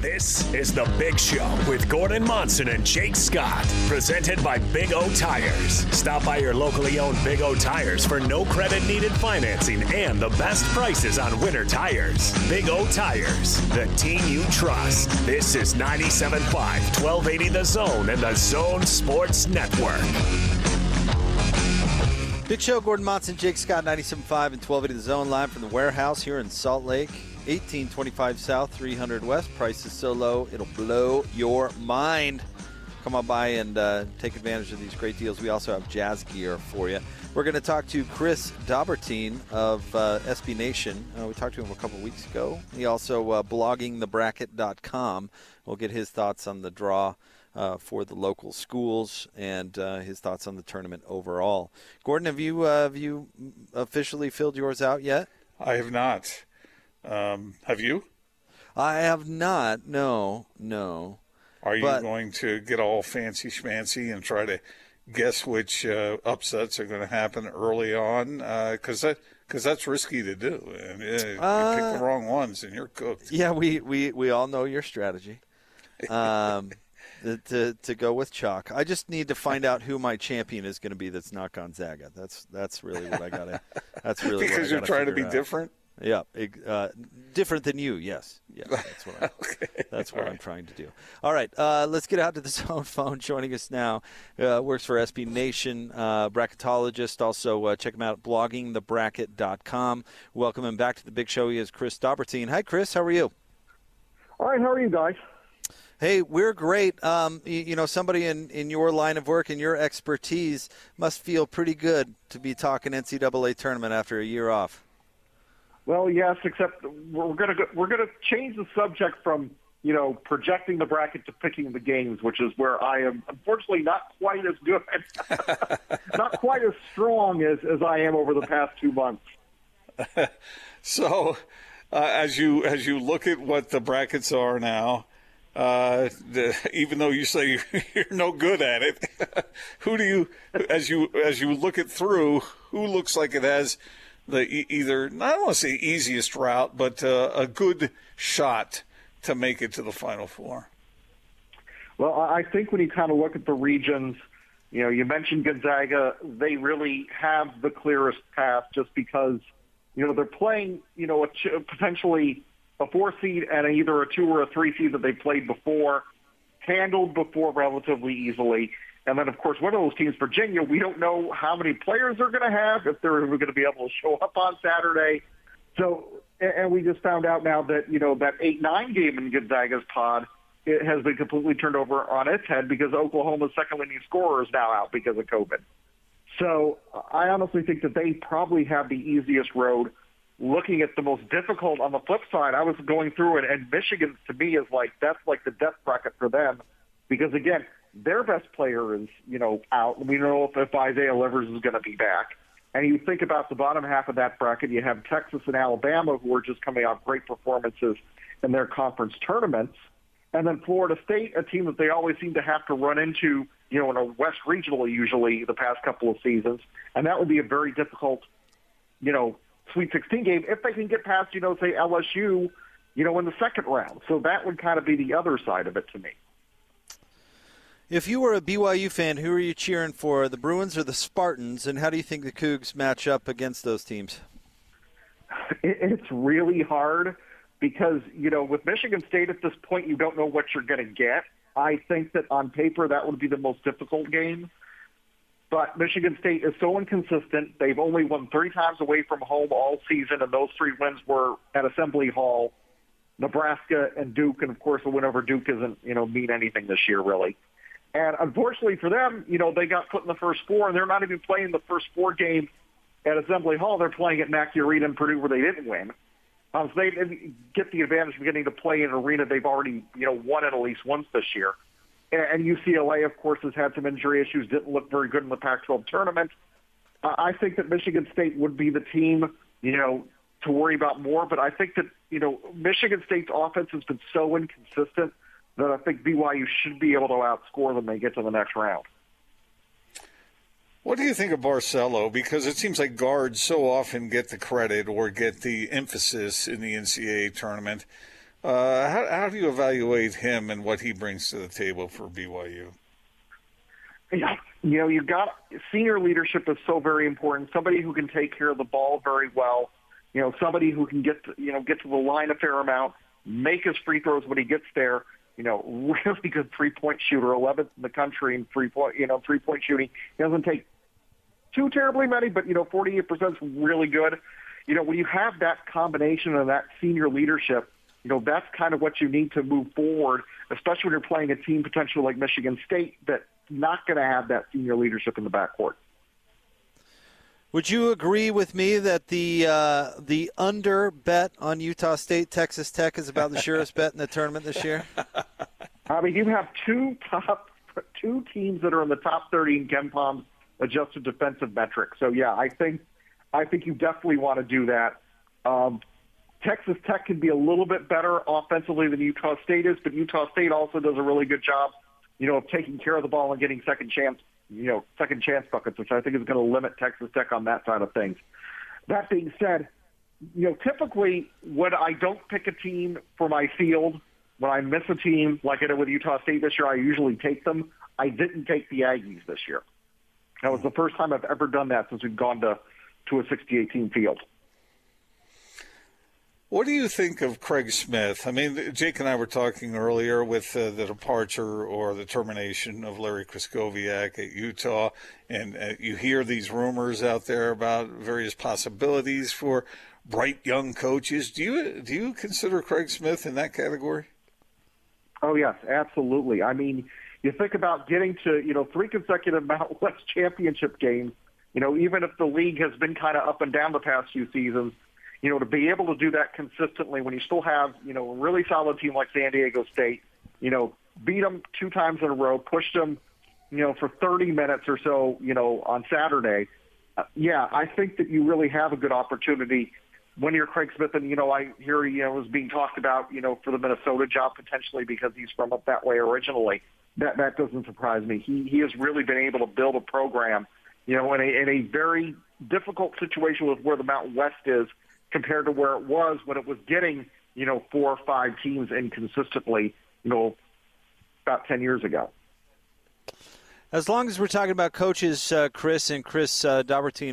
This is The Big Show with Gordon Monson and Jake Scott, presented by Big O Tires. Stop by your locally owned Big O Tires for no credit needed financing and the best prices on winter tires. Big O Tires, the team you trust. This is 97.5, 1280 The Zone and The Zone Sports Network. Big Show, Gordon Monson, Jake Scott, 97.5 and 1280 The Zone, live from the warehouse here in Salt Lake. 1825 South, 300 West. Price is so low, it'll blow your mind. Come on by and uh, take advantage of these great deals. We also have jazz gear for you. We're going to talk to Chris Dobbertean of uh, SB Nation. Uh, we talked to him a couple weeks ago. He also uh, bloggingthebracket.com. We'll get his thoughts on the draw uh, for the local schools and uh, his thoughts on the tournament overall. Gordon, have you uh, have you officially filled yours out yet? I have not. Um, have you? I have not. No, no. Are you But- going to get all fancy schmancy and try to guess which uh, upsets are going to happen early on? Because that because that's risky to do. And uh, you pick Uh, the wrong ones, and you're cooked. Yeah, we, we, we all know your strategy. Um, to to go with chalk. I just need to find out who my champion is going to be. That's not Gonzaga. That's that's really what I got to. That's really what I because you're trying to be out. different. Yeah, uh, different than you. Yes, yes, that's what. I, Okay. That's what All I'm right. trying to do. All right, uh, let's get out to the zone phone. Joining us now uh, works for SB Nation, uh, bracketologist. Also, uh, check him out at bloggingthebracket.com. Welcome him back to the big show. He is Chris Dobbertean. Hi, Chris. How are you? All right, how are you guys? Hey, we're great. Um, you, you know, somebody in, in your line of work and your expertise must feel pretty good to be talking NCAA tournament after a year off. Well, yes, except we're gonna go, we're gonna change the subject from you know projecting the bracket to picking the games, which is where I am unfortunately not quite as good, not quite as strong as as I am over the past two months. So, uh, as you as you look at what the brackets are now, uh, the, even though you say you're no good at it, who do you as you as you look it through? Who looks like it has the either I don't want to say easiest route, but uh, a good shot to make it to the final four? Well, I I think when you kind of look at the regions, you know, you mentioned Gonzaga, they really have the clearest path just because, you know, they're playing, you know, a ch- potentially a four seed and either a two or a three seed that they played before, handled before relatively easily. And then, of course, one of those teams, Virginia, we don't know how many players they're going to have, if they're going to be able to show up on Saturday. So, and we just found out now that, you know, that 8-9 game in Gonzaga's pod it has been completely turned over on its head because Oklahoma's second leading scorer is now out because of COVID. So I honestly think that they probably have the easiest road. Looking at the most difficult on the flip side, I was going through it, and Michigan to me is like that's like the death bracket for them because again, their best player is you know out. We don't know if, if Isaiah Livers is going to be back. And you think about the bottom half of that bracket, you have Texas and Alabama who are just coming off great performances in their conference tournaments. And then Florida State, a team that they always seem to have to run into, you know, in a West Regional usually the past couple of seasons. And that would be a very difficult, you know, Sweet 16 game if they can get past, you know, say LSU, you know, in the second round. So that would kind of be the other side of it to me. If you were a BYU fan, who are you cheering for, the Bruins or the Spartans, and how do you think the Cougs match up against those teams? It's really hard because, you know, with Michigan State at this point, you don't know what you're going to get. I think that on paper, that would be the most difficult game. But Michigan State is so inconsistent. They've only won three times away from home all season, and those three wins were at Assembly Hall, Nebraska, and Duke. And of course, a win over Duke isn't, you know, mean anything this year, really. And unfortunately for them, you know, they got put in the first four, and they're not even playing the first four game at Assembly Hall. They're playing at Mackey Arena in Purdue, where they didn't win. Um, so they didn't get the advantage of getting to play in an arena they've already, you know, won at least once this year. And, and UCLA, of course, has had some injury issues. Didn't look very good in the Pac-12 tournament. Uh, I think that Michigan State would be the team, you know, to worry about more. But I think that you know Michigan State's offense has been so inconsistent that I think BYU should be able to outscore them when they get to the next round. What do you think of Barcello? Because it seems like guards so often get the credit or get the emphasis in the NCAA tournament. Uh, how, how do you evaluate him and what he brings to the table for BYU? Yeah, you know, you've got senior leadership is so very important. Somebody who can take care of the ball very well. You know, somebody who can get to, you know get to the line a fair amount, make his free throws when he gets there. You know, really good three point shooter, 11th in the country in three point you know three point shooting. He doesn't take too terribly many, but you know, 48% is really good. You know, when you have that combination of that senior leadership, you know, that's kind of what you need to move forward, especially when you're playing a team potentially like Michigan State that's not going to have that senior leadership in the backcourt. Would you agree with me that the uh, the under bet on Utah State Texas Tech is about the surest bet in the tournament this year? I mean, you have two top two teams that are in the top 30 in KenPom's adjusted defensive metrics. So yeah, I think I think you definitely want to do that. Um, Texas Tech can be a little bit better offensively than Utah State is, but Utah State also does a really good job, you know, of taking care of the ball and getting second chance, you know, second chance buckets, which I think is going to limit Texas Tech on that side of things. That being said, you know, typically when I don't pick a team for my field, when I miss a team like I did with Utah State this year, I usually take them. I didn't take the Aggies this year. That was the first time I've ever done that since we've gone to to a 68 team field. What do you think of Craig Smith? I mean, Jake and I were talking earlier with uh, the departure or the termination of Larry Krystkowiak at Utah, and uh, you hear these rumors out there about various possibilities for bright young coaches. Do you do you consider Craig Smith in that category? Oh yes, absolutely. I mean, you think about getting to you know three consecutive Mountain West championship games. You know, even if the league has been kind of up and down the past few seasons you know, to be able to do that consistently when you still have, you know, a really solid team like San Diego State, you know, beat them two times in a row, pushed them, you know, for 30 minutes or so, you know, on Saturday. Uh, yeah, I think that you really have a good opportunity when you're Craig Smith. And, you know, I hear, you know, was being talked about, you know, for the Minnesota job potentially because he's from up that way originally. That, that doesn't surprise me. He, he has really been able to build a program, you know, in a, in a very difficult situation with where the Mountain West is compared to where it was when it was getting, you know, four or five teams inconsistently, you know, about 10 years ago. As long as we're talking about coaches, uh, Chris and Chris uh,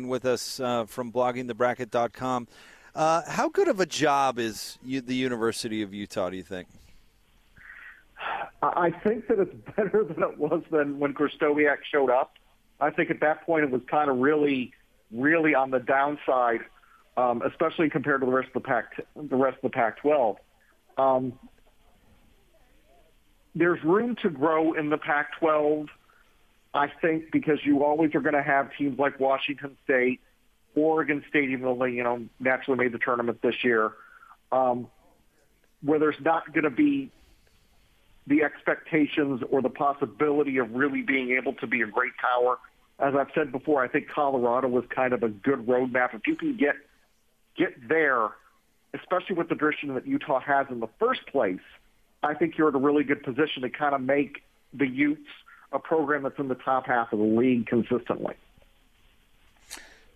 with us uh, from bloggingthebracket.com, uh, how good of a job is you, the University of Utah, do you think? I think that it's better than it was than when Krystkowiak showed up. I think at that point it was kind of really, really on the downside um, especially compared to the rest of the Pac, the rest of the Pac-12. Um, there's room to grow in the Pac-12, I think, because you always are going to have teams like Washington State, Oregon State, even though they, you know, naturally made the tournament this year, um, where there's not going to be the expectations or the possibility of really being able to be a great power. As I've said before, I think Colorado was kind of a good roadmap. If you can get get there, especially with the tradition that Utah has in the first place, I think you're in a really good position to kind of make the Utes a program that's in the top half of the league consistently.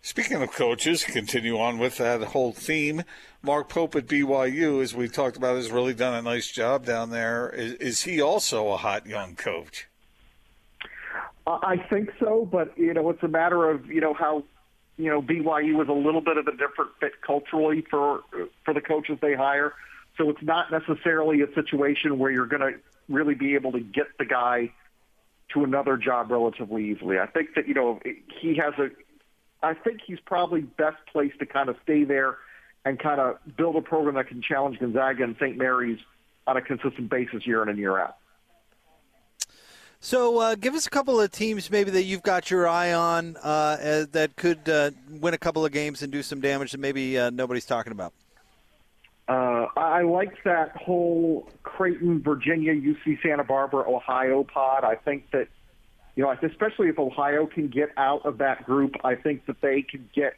Speaking of coaches, continue on with that whole theme. Mark Pope at BYU, as we talked about, has really done a nice job down there. Is, is he also a hot young coach? I think so, but you know, it's a matter of you know how you know, BYU was a little bit of a different fit culturally for for the coaches they hire. So it's not necessarily a situation where you're going to really be able to get the guy to another job relatively easily. I think that you know he has a. I think he's probably best placed to kind of stay there and kind of build a program that can challenge Gonzaga and St. Mary's on a consistent basis year in and year out. So, uh, give us a couple of teams maybe that you've got your eye on uh, that could uh, win a couple of games and do some damage that maybe uh, nobody's talking about. Uh, I like that whole Creighton, Virginia, UC Santa Barbara, Ohio pod. I think that, you know, especially if Ohio can get out of that group, I think that they can get,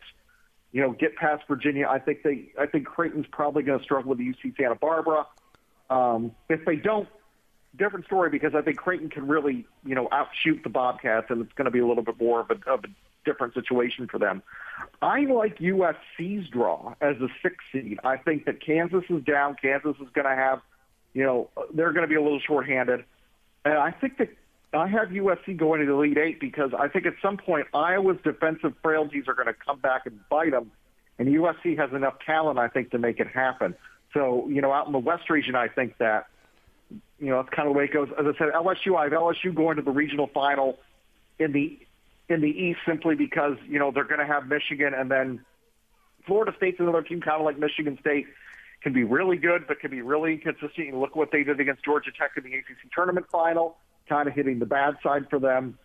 you know, get past Virginia. I think they, I think Creighton's probably going to struggle with UC Santa Barbara. Um, if they don't, different story because I think Creighton can really, you know, outshoot the Bobcats, and it's going to be a little bit more of a, of a different situation for them. I like USC's draw as a six seed. I think that Kansas is down. Kansas is going to have, you know, they're going to be a little shorthanded. And I think that I have USC going to the Elite Eight because I think at some point Iowa's defensive frailties are going to come back and bite them, and USC has enough talent, I think, to make it happen. So, you know, out in the West region, I think that, you know, that's kind of the way it goes. As I said, LSU, I have LSU going to the regional final in the in the East simply because you know they're going to have Michigan, and then Florida State's another team, kind of like Michigan State, can be really good, but can be really inconsistent. You look what they did against Georgia Tech in the ACC tournament final, kind of hitting the bad side for them.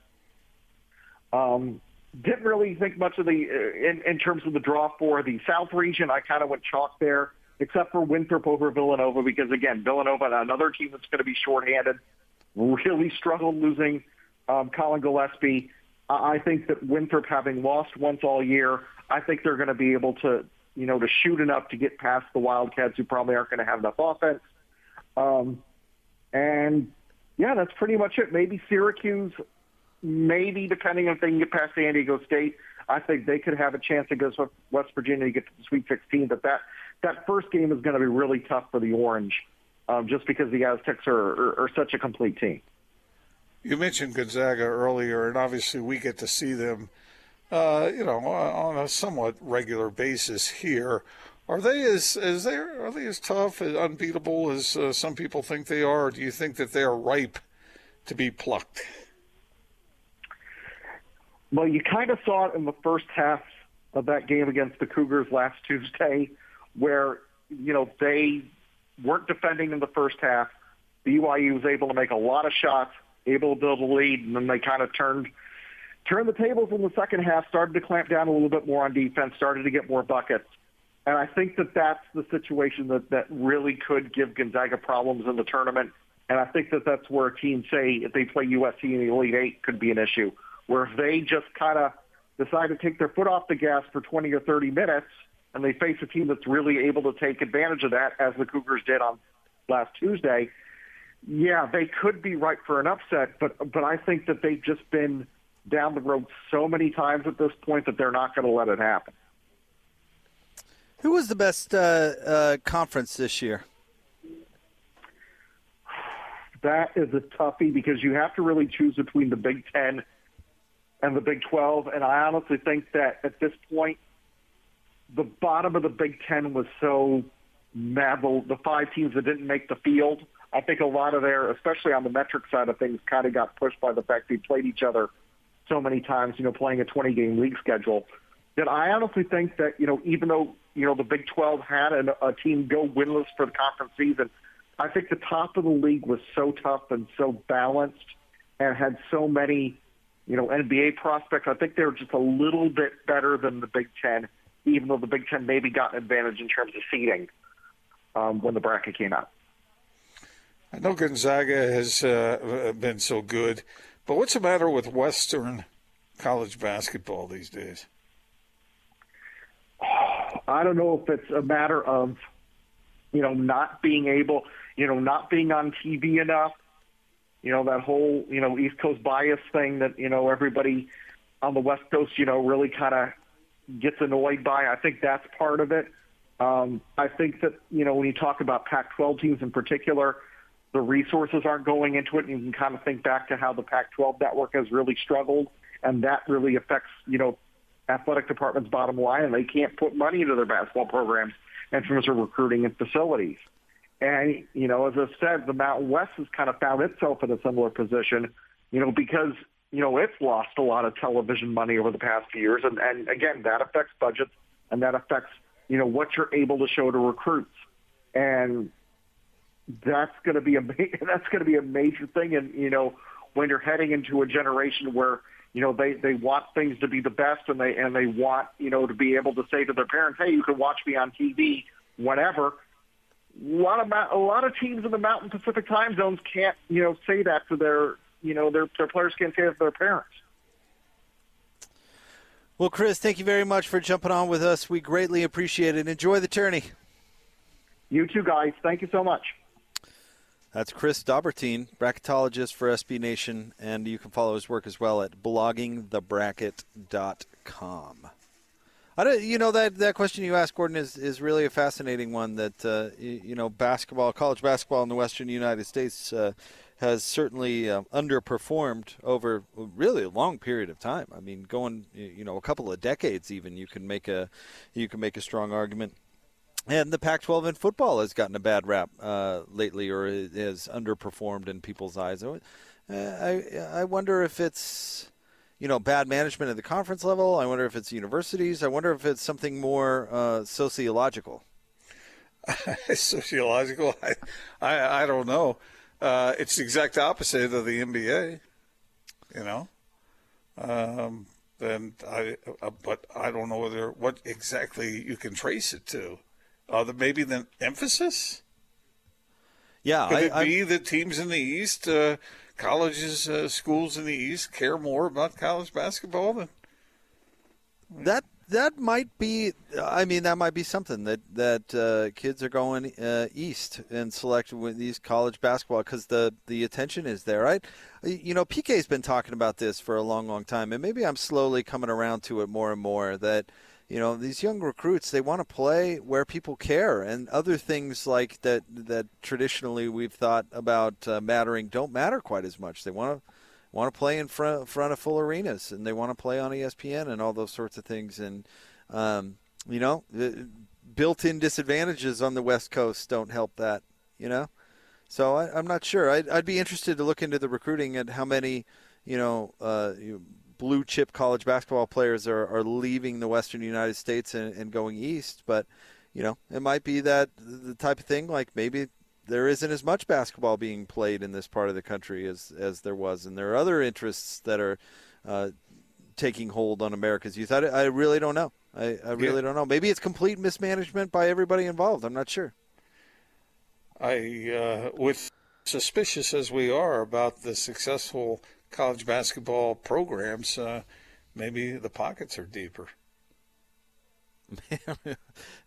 Um, didn't really think much of the in, in terms of the draw for the South region. I kind of went chalk there, except for Winthrop over Villanova, because again, Villanova, another team that's going to be shorthanded, really struggled losing um, Collin Gillespie. I think that Winthrop, having lost once all year, I think they're going to be able to, you know, to shoot enough to get past the Wildcats, who probably aren't going to have enough offense. Um, and yeah, that's pretty much it. Maybe Syracuse, maybe depending on if they can get past San Diego State. I think they could have a chance against West Virginia to get to the Sweet 16. But that that first game is going to be really tough for the Orange, um, just because the Aztecs are, are, are such a complete team. You mentioned Gonzaga earlier, and obviously we get to see them, uh, you know, on a somewhat regular basis here. Are they as as they are they as tough, as unbeatable as uh, some people think they are? Or do you think that they are ripe to be plucked? Well, you kind of saw it in the first half of that game against the Cougars last Tuesday, where you know they weren't defending in the first half. BYU was able to make a lot of shots able to build a lead, and then they kind of turned turned the tables in the second half, started to clamp down a little bit more on defense, started to get more buckets. And I think that that's the situation that, that really could give Gonzaga problems in the tournament. And I think that that's where teams say if they play USC in the Elite Eight could be an issue. Where if they just kind of decide to take their foot off the gas for 20 or 30 minutes and they face a team that's really able to take advantage of that, as the Cougars did on last Tuesday, yeah, they could be right for an upset, but but I think that they've just been down the road so many times at this point that they're not going to let it happen. Who was the best uh, uh, conference this year? That is a toughie because you have to really choose between the Big Ten and the Big 12. And I honestly think that at this point, the bottom of the Big Ten was so mad. The five teams that didn't make the field – I think a lot of their, especially on the metric side of things, kind of got pushed by the fact they played each other so many times, you know, playing a 20 game league schedule. That I honestly think that, you know, even though, you know, the Big 12 had an, a team go winless for the conference season, I think the top of the league was so tough and so balanced and had so many, you know, NBA prospects. I think they were just a little bit better than the Big Ten, even though the Big Ten maybe got an advantage in terms of seeding um, when the bracket came out. I know Gonzaga has uh, been so good, but what's the matter with Western college basketball these days? I don't know if it's a matter of, you know, not being able, you know, not being on TV enough. You know, that whole, you know, East Coast bias thing that, you know, everybody on the West Coast, you know, really kind of gets annoyed by. I think that's part of it. Um, I think that, you know, when you talk about Pac-12 teams in particular – the resources aren't going into it. And you can kind of think back to how the Pac-12 network has really struggled, and that really affects you know athletic department's bottom line, and they can't put money into their basketball programs in terms of recruiting and facilities. And you know, as I said, the Mountain West has kind of found itself in a similar position, you know, because you know it's lost a lot of television money over the past few years, and, and again, that affects budgets, and that affects you know what you're able to show to recruits. And that's going to be a that's going to be a major thing. And you know, when you're heading into a generation where you know they they want things to be the best, and they and they want you know to be able to say to their parents, "Hey, you can watch me on TV whenever." A lot of a lot of teams in the Mountain Pacific time zones can't you know say that to their you know their their players can't say that to their parents. Well, Chris, thank you very much for jumping on with us. We greatly appreciate it. Enjoy the tourney. You too, guys. Thank you so much. That's Chris Dobbertean, bracketologist for SB Nation, and you can follow his work as well at bloggingthebracket.com. I don't, you know that that question you asked, Gordon, is, is really a fascinating one. That uh, you, you, know, basketball, college basketball in the Western United States uh, has certainly uh, underperformed over really a long period of time. I mean, going you know a couple of decades, even you can make a you can make a strong argument. And the Pac-12 in football has gotten a bad rap uh, lately, or has underperformed in people's eyes. Uh, I I wonder if it's you know, bad management at the conference level. I wonder if it's universities. I wonder if it's something more uh, sociological. sociological? I, I, I, don't know. Uh, it's the exact opposite of the NBA, you know. Um, and I, uh, but I don't know whether what exactly you can trace it to. Uh, the, maybe the emphasis. Yeah, could I, it be I, the teams in the East uh, colleges, uh, schools in the East care more about college basketball than that. That might be. I mean, that might be something that that uh, kids are going uh, east and select with these college basketball because the the attention is there, right? You know, PK's been talking about this for a long, long time, and maybe I'm slowly coming around to it more and more. That you know these young recruits they want to play where people care. And other things like that that traditionally we've thought about uh, mattering don't matter quite as much. They want to want to play in front front of full arenas and they want to play on ESPN and all those sorts of things. And um, you know built-in disadvantages on the west coast don't help that you know? So I, am not sure. I'd, I'd, be interested to look into the recruiting and how many you know, uh, you blue chip college basketball players are, are leaving the Western United States and, and going east. But, you know, it might be that the type of thing like maybe there isn't as much basketball being played in this part of the country as, as there was. And there are other interests that are uh, taking hold on America's youth. I, I really don't know. I, I really yeah. don't know. Maybe it's complete mismanagement by everybody involved. I'm not sure. I, uh, with suspicious as we are about the successful college basketball programs, uh, maybe the pockets are deeper.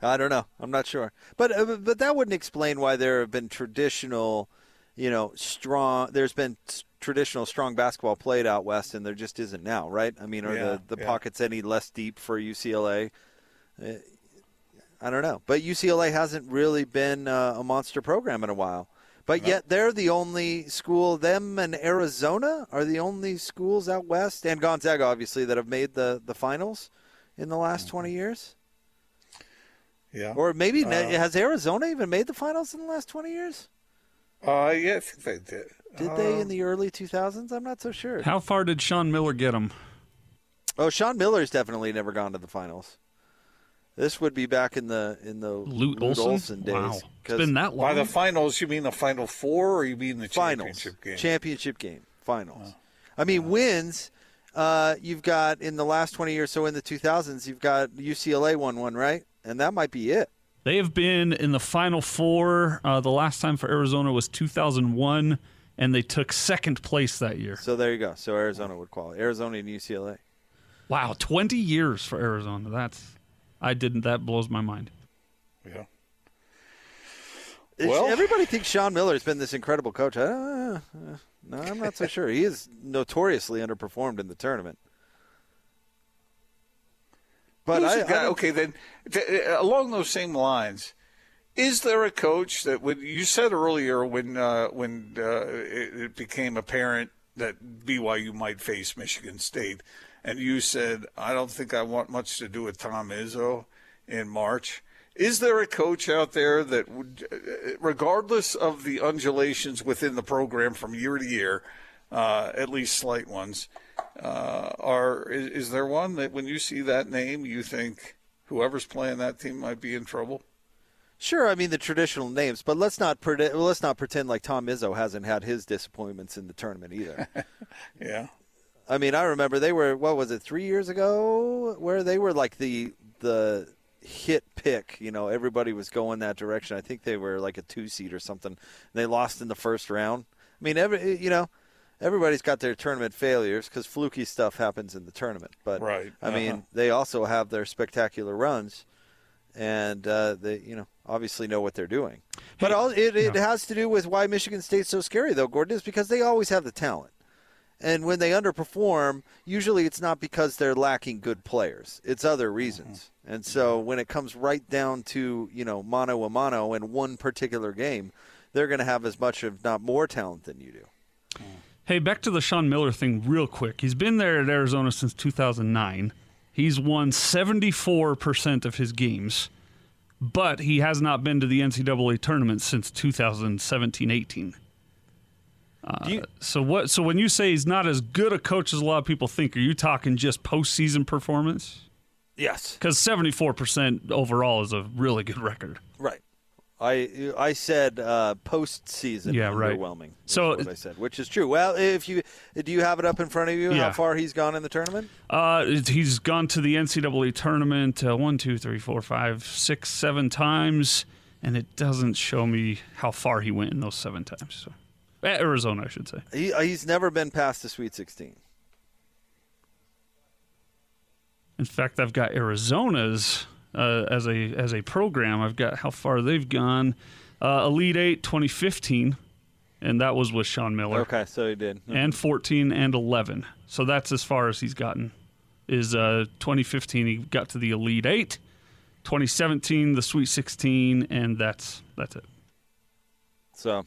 I don't know. I'm not sure, but uh, but that wouldn't explain why there have been traditional, you know, strong. There's been traditional strong basketball played out west, and there just isn't now, right? I mean, are yeah, the the yeah. pockets any less deep for UCLA? Uh, I don't know, but UCLA hasn't really been uh, a monster program in a while. But yet they're the only school. Them and Arizona are the only schools out west, and Gonzaga obviously that have made the the finals in the last mm-hmm. twenty years. Yeah. Or maybe uh, has Arizona even made the finals in the last twenty years? Uh, yeah, I think they did. Did uh, they in the early two thousands? I'm not so sure. How far did Sean Miller get them? Oh, Sean Miller's definitely never gone to the finals. This would be back in the in the Lute, Lute Olson? Olson? days. Wow. It's been that long. By the finals, you mean the final four, or you mean the finals. championship game? Championship game, finals. Oh. I mean, wins. Uh, you've got in the last twenty years, so in the 2000s, you've got UCLA won one, right? And that might be it. They have been in the final four. Uh, the last time for Arizona was 2001, and they took second place that year. So there you go. So Arizona would qualify. Arizona and UCLA. Wow, 20 years for Arizona. That's I didn't. That blows my mind. Yeah. Well, everybody thinks Sean Miller has been this incredible coach. Uh, no, I'm not so sure. He is notoriously underperformed in the tournament. But I, guy, I okay, then uh, along those same lines, is there a coach that when you said earlier when uh, when uh, it, it became apparent that BYU might face Michigan State? And you said, I don't think I want much to do with Tom Izzo in March. Is there a coach out there that would, regardless of the undulations within the program from year to year, uh, at least slight ones, uh, are is, is there one that when you see that name you think whoever's playing that team might be in trouble? Sure, I mean the traditional names, but let's not pre- let's not pretend like Tom Izzo hasn't had his disappointments in the tournament either. yeah, I mean, I remember they were what was it three years ago where they were like the the hit pick. You know, everybody was going that direction. I think they were like a two seed or something. They lost in the first round. I mean, every you know, everybody's got their tournament failures because fluky stuff happens in the tournament. But right. I uh-huh. mean, they also have their spectacular runs, and uh, they you know obviously know what they're doing. But all, it, it has to do with why Michigan State's so scary, though, Gordon, is because they always have the talent. And when they underperform, usually it's not because they're lacking good players. It's other mm-hmm. reasons. And so when it comes right down to, you know, mano a mano in one particular game, they're going to have as much, if not more, talent than you do. Mm. Hey, back to the Sean Miller thing, real quick. He's been there at Arizona since 2009. He's won 74% of his games, but he has not been to the NCAA tournament since 2017 18. Do you, So what? So when you say he's not as good a coach as a lot of people think, are you talking just postseason performance? yes. Because 74% overall is a really good record. Right. I I said uh, postseason Yeah, right. underwhelming. So- I said, which is true. Well, if you do you have it up in front of you? Yeah. How far he's gone in the tournament? Uh, he's gone to the NCAA tournament uh, one, two, three, four, five, six, seven times, and it doesn't show me how far he went in those seven times. So, at Arizona, I should say. He, uh, he's never been past the Sweet 16. In fact, I've got Arizona's uh, as a as a program. I've got how far they've gone. Uh, Elite Eight 2015, and that was with Sean Miller. Okay, so he did. and 14 and 11. So that's as far as he's gotten. Is uh, 2015 he got to the Elite Eight, 2017 the Sweet 16, and that's that's it. So,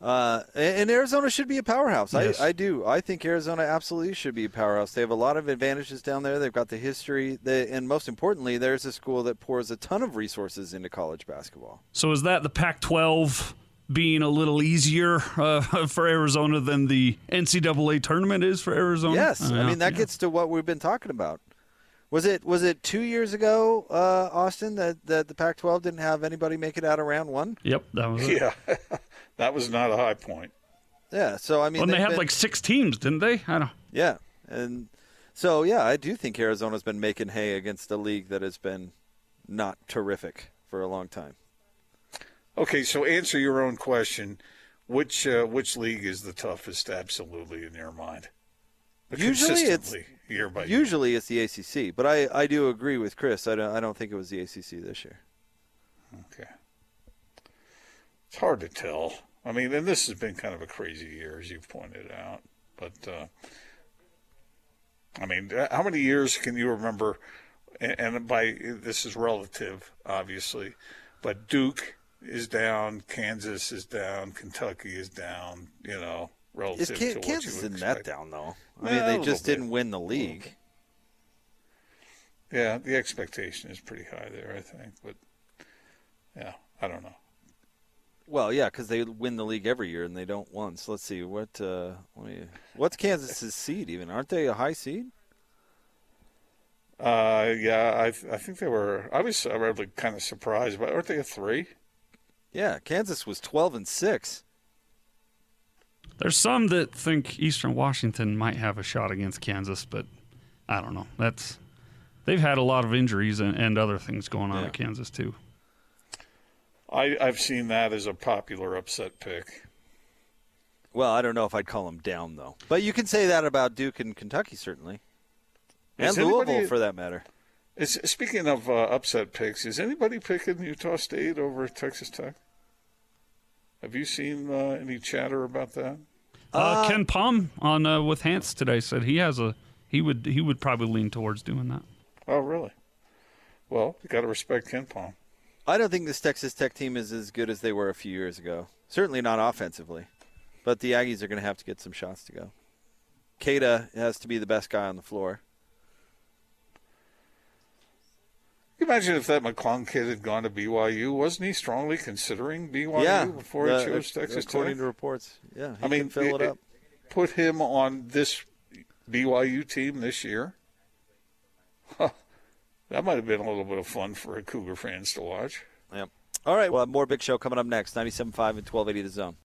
uh, and Arizona should be a powerhouse. Yes. I, I do. I think Arizona absolutely should be a powerhouse. They have a lot of advantages down there. They've got the history, they, and most importantly, there's a school that pours a ton of resources into college basketball. So is that the Pac-12 being a little easier uh, for Arizona than the NCAA tournament is for Arizona? Yes, Uh, I mean that yeah. gets to what we've been talking about. Was it was it two years ago, uh, Austin, that, that the Pac-12 didn't have anybody make it out of round one? Yep, that was it. Yeah, that was not a high point. Yeah. So I mean, Well, and they had been- like six teams, didn't they? I don't. yeah, and so yeah, I do think Arizona's been making hay against a league that has been not terrific for a long time. Okay, so answer your own question. Which uh, which league is the toughest? Absolutely, in your mind. But Usually it's- consistently, year by year. Usually it's the ACC, but I, I do agree with Chris. I don't I don't think it was the ACC this year. Okay. It's hard to tell. I mean, and this has been kind of a crazy year, as you've pointed out. But, uh, I mean, uh, how many years can you remember? And, by this is relative, obviously, but Duke is down, Kansas is down, Kentucky is down. You know, relative Is to Kansas you isn't that down though? I mean, they just didn't win the league. Yeah, the expectation is pretty high there, I think. But yeah, I don't know. Well, yeah, because they win the league every year and they don't once. Let's see what. Uh, let me, what's Kansas's seed even? Aren't they a high seed? Uh, yeah, I I think they were. I was uh, really kind of surprised, but aren't they a three? Yeah, Kansas was twelve and six. There's some that think Eastern Washington might have a shot against Kansas, but I don't know. That's they've had a lot of injuries and, and other things going on Yeah. at Kansas too. I I've seen that as a popular upset pick. Well, I don't know if I'd call them down though, but you can say that about Duke and Kentucky certainly, and Is anybody- Louisville for that matter. Is, speaking of uh, upset picks, is anybody picking Utah State over Texas Tech? Have you seen uh, any chatter about that? Uh, Ken Palm on uh, with Hans today said he has a he would he would probably lean towards doing that. Oh, really? Well, you got to respect KenPom. I don't think this Texas Tech team is as good as they were a few years ago. Certainly not offensively, but the Aggies are going to have to get some shots to go. Queta has to be the best guy on the floor. Imagine if that McClung kid had gone to BYU? Wasn't he strongly considering BYU yeah, before the- he chose Texas according Tech? to reports. Yeah, he I mean, fill it, up. Put him on this BYU team this year. That might have been a little bit of fun for a Cougar fans to watch. Yep. All right. Well, more big show coming up next. 97.5 and 1280 the zone.